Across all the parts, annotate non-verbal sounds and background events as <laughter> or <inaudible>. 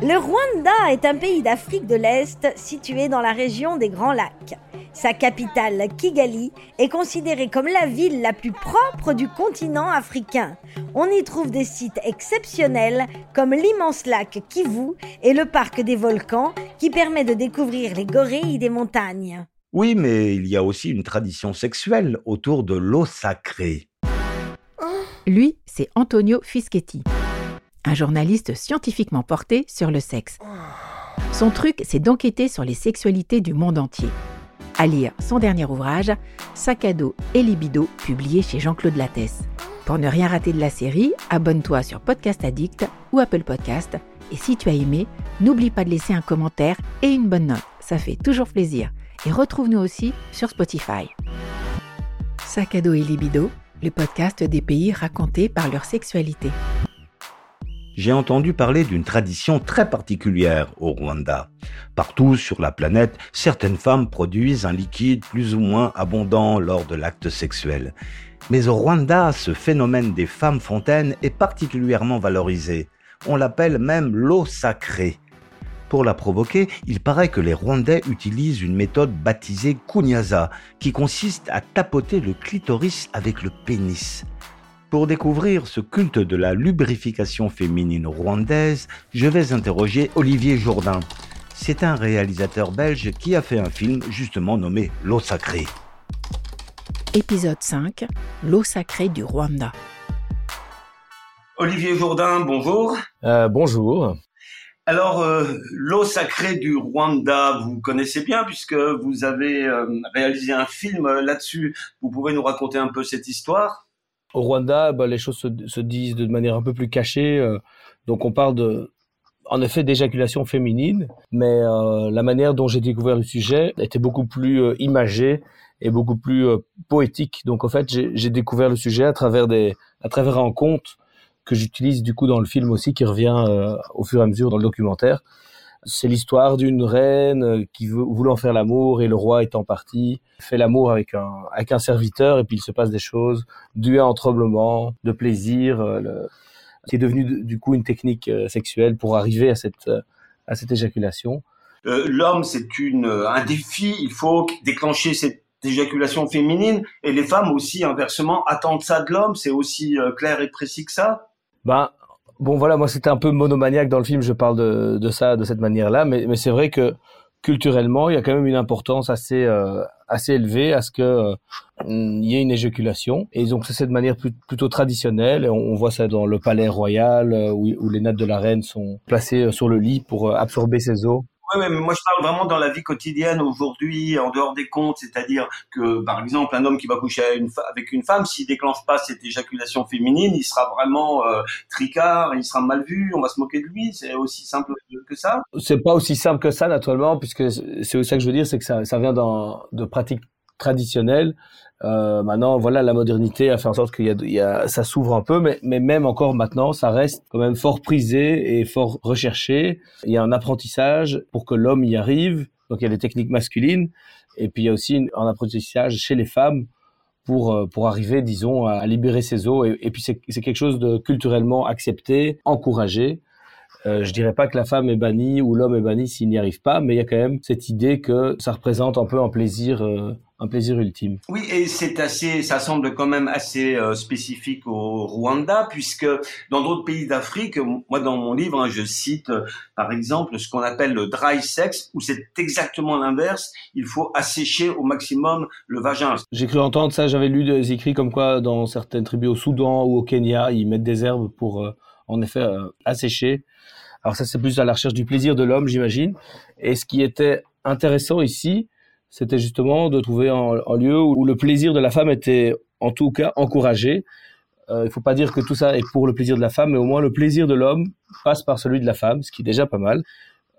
Le Rwanda est un pays d'Afrique de l'Est situé dans la région des Grands Lacs. Sa capitale, Kigali, est considérée comme la ville la plus propre du continent africain. On y trouve des sites exceptionnels comme l'immense lac Kivu et le parc des volcans qui permet de découvrir les gorilles des montagnes. Oui, mais il y a aussi une tradition sexuelle autour de l'eau sacrée. Lui, c'est Antonio Fischetti, un journaliste scientifiquement porté sur le sexe. Son truc, c'est d'enquêter sur les sexualités du monde entier. À lire son dernier ouvrage, Sac et libido, publié chez Jean-Claude Lattès. Pour ne rien rater de la série, abonne-toi sur Podcast Addict ou Apple Podcast. Et si tu as aimé, n'oublie pas de laisser un commentaire et une bonne note. Ça fait toujours plaisir. Et retrouve-nous aussi sur Spotify. Sac et libido, le podcast des pays racontés par leur sexualité. J'ai entendu parler d'une tradition très particulière au Rwanda. Partout sur la planète, certaines femmes produisent un liquide plus ou moins abondant lors de l'acte sexuel. Mais au Rwanda, ce phénomène des femmes fontaines est particulièrement valorisé. On l'appelle même l'eau sacrée. Pour la provoquer, il paraît que les Rwandais utilisent une méthode baptisée kunyaza, qui consiste à tapoter le clitoris avec le pénis. Pour découvrir ce culte de la lubrification féminine rwandaise, je vais interroger Olivier Jourdain. C'est un réalisateur belge qui a fait un film justement nommé L'eau sacrée. Épisode 5 L'eau sacrée du Rwanda. Olivier Jourdain, bonjour. Euh, bonjour. Alors, euh, l'eau sacrée du Rwanda, vous connaissez bien puisque vous avez euh, réalisé un film là-dessus. Vous pouvez nous raconter un peu cette histoire? Au Rwanda, bah, les choses se, se, disent de manière un peu plus cachée. Euh, donc, on parle de, en effet, d'éjaculation féminine, mais euh, la manière dont j'ai découvert le sujet était beaucoup plus euh, imagée et beaucoup plus poétique. Donc, en fait, j'ai découvert le sujet à travers des, à travers un conte que j'utilise du coup dans le film aussi, qui revient euh, au fur et à mesure dans le documentaire. C'est l'histoire d'une reine qui veut, voulant faire l'amour et le roi étant parti, fait l'amour avec un, avec un serviteur et puis il se passe des choses dues à un tremblement, de plaisir, euh, le, qui est devenu du coup une technique euh, sexuelle pour arriver à cette, à cette éjaculation. Euh, L'homme, c'est une un défi. Il faut déclencher cette éjaculation féminine et les femmes aussi inversement attendent ça de l'homme. C'est aussi clair et précis que ça. Ben, bon voilà, moi c'était un peu monomaniaque dans le film, je parle de, de ça de cette manière-là, mais, mais c'est vrai que culturellement, il y a quand même une importance assez euh, assez élevée à ce que euh, y ait une éjaculation. Et donc c'est cette manière plutôt traditionnelle. Et on, on, voit ça dans le palais royal euh, où, où, les nattes de la reine sont placées euh, sur le lit pour absorber ses eaux. Oui, mais moi je parle vraiment dans la vie quotidienne aujourd'hui, en dehors des comptes, c'est-à-dire que par exemple un homme qui va coucher avec une femme, s'il déclenche pas cette éjaculation féminine, il sera vraiment euh, tricard, il sera mal vu, on va se moquer de lui. C'est aussi simple que ça. C'est pas aussi simple que ça naturellement, puisque c'est ça que je veux dire, c'est que ça, ça vient de pratiques traditionnelles. Euh, maintenant, voilà, la modernité a fait en sorte qu'il y a, y a ça s'ouvre un peu, mais, mais même encore maintenant, ça reste quand même fort prisé et fort recherché. Il y a un apprentissage pour que l'homme y arrive. Donc, il y a des techniques masculines, et puis il y a aussi un apprentissage chez les femmes pour euh, pour arriver, disons, à, libérer ses os. Et, et puis c'est c'est quelque chose de culturellement accepté, encouragé. Euh, je dirais pas que la femme est bannie ou l'homme est banni s'il n'y arrive pas, mais il y a quand même cette idée que ça représente un peu un plaisir, euh, un plaisir ultime. Oui, et c'est assez, ça semble quand même assez euh, spécifique au Rwanda, puisque dans d'autres pays d'Afrique, moi dans mon livre, hein, je cite euh, par exemple ce qu'on appelle le dry sex, où c'est exactement l'inverse. Il faut assécher au maximum le vagin. J'ai cru entendre ça. J'avais lu des écrits comme quoi dans certaines tribus au Soudan ou au Kenya, ils mettent des herbes pour euh, en effet assécher. Alors ça, c'est plus à la recherche du plaisir de l'homme, j'imagine. Et ce qui était intéressant ici, c'était justement de trouver un, lieu où le plaisir de la femme était en tout cas encouragé. Euh, il faut pas dire que tout ça est pour le plaisir de la femme, mais au moins le plaisir de l'homme passe par celui de la femme, ce qui est déjà pas mal.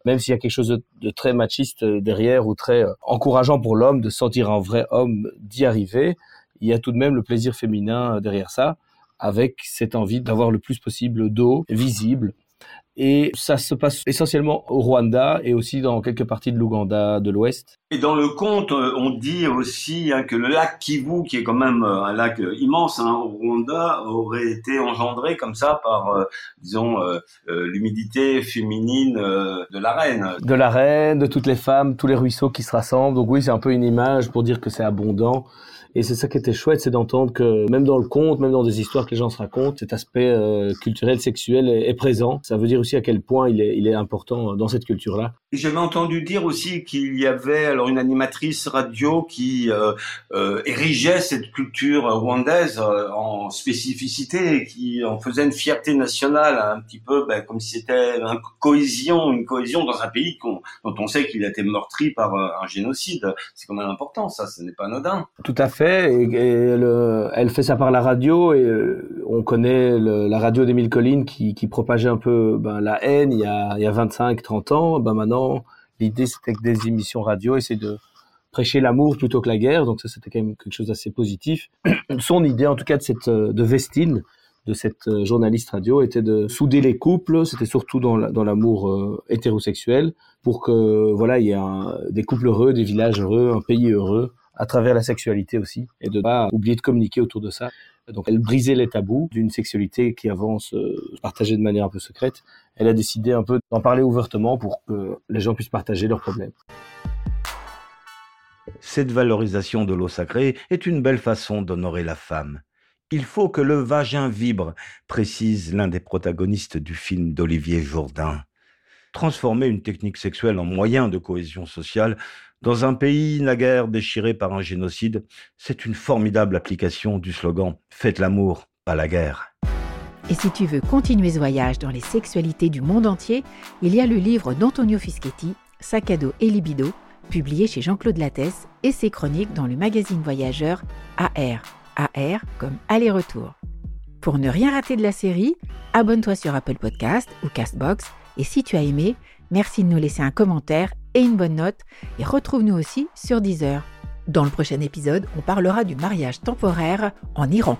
Même s'il y a quelque chose de, très machiste derrière ou très euh, encourageant pour l'homme de sentir un vrai homme d'y arriver, il y a tout de même le plaisir féminin derrière ça, avec cette envie d'avoir le plus possible d'eau visible Et ça se passe essentiellement au Rwanda et aussi dans quelques parties de l'Ouganda de l'Ouest. Et dans le conte, euh, on dit aussi hein, que le lac Kivu, qui est quand même euh, un lac euh, immense hein, au Rwanda, aurait été engendré comme ça par, disons, l'humidité féminine de la reine. De la reine, de toutes les femmes, tous les ruisseaux qui se rassemblent. Donc oui, c'est un peu une image pour dire que c'est abondant. Et c'est ça qui était chouette, c'est d'entendre que même dans le conte, même dans des histoires que les gens se racontent, cet aspect euh, culturel, sexuel est, présent. Ça veut dire aussi à quel point il est, il est important dans cette culture-là. J'avais entendu dire aussi qu'il y avait alors une animatrice radio qui euh, euh, érigeait cette culture rwandaise euh, en spécificité et qui en faisait une fierté nationale, un petit peu ben, comme si c'était une cohésion, une cohésion dans un pays dont on sait qu'il a été meurtri par un génocide. C'est quand même important, ça, ce n'est pas anodin. Tout à fait Et, elle fait ça par la radio et euh, on connaît la radio d'Émile Collines qui, propageait un peu ben, la haine il y a, il y a 25-30 ans. Ben maintenant, l'idée c'était que des émissions radio essaient de prêcher l'amour plutôt que la guerre. Donc ça c'était quand même quelque chose d'assez positif. <clears throat> Son idée en tout cas de cette de Vestine, de cette euh, journaliste radio était de souder les couples, c'était surtout dans l'amour euh, hétérosexuel, pour que voilà il y ait des couples heureux, des villages heureux, un pays heureux, à travers la sexualité aussi, et de ne pas oublier de communiquer autour de ça. Donc elle brisait les tabous d'une sexualité qui avance euh, partagée de manière un peu secrète. Elle a décidé un peu d'en parler ouvertement pour que les gens puissent partager leurs problèmes. Cette valorisation de l'eau sacrée est une belle façon d'honorer la femme. Il faut que le vagin vibre, précise l'un des protagonistes du film d'Olivier Jourdain. Transformer une technique sexuelle en moyen de cohésion sociale dans un pays naguère déchiré par un génocide, c'est une formidable application du slogan Faites l'amour, pas la guerre. Et si tu veux continuer ce voyage dans les sexualités du monde entier, il y a le livre d'Antonio Fischetti, Sac à dos et libido, publié chez Jean-Claude Lattès, et ses chroniques dans le magazine voyageur AR. AR comme aller-retour. Pour ne rien rater de la série, abonne-toi sur Apple Podcast ou Castbox et si tu as aimé, merci de nous laisser un commentaire et une bonne note et retrouve-nous aussi sur Deezer. Dans le prochain épisode, on parlera du mariage temporaire en Iran.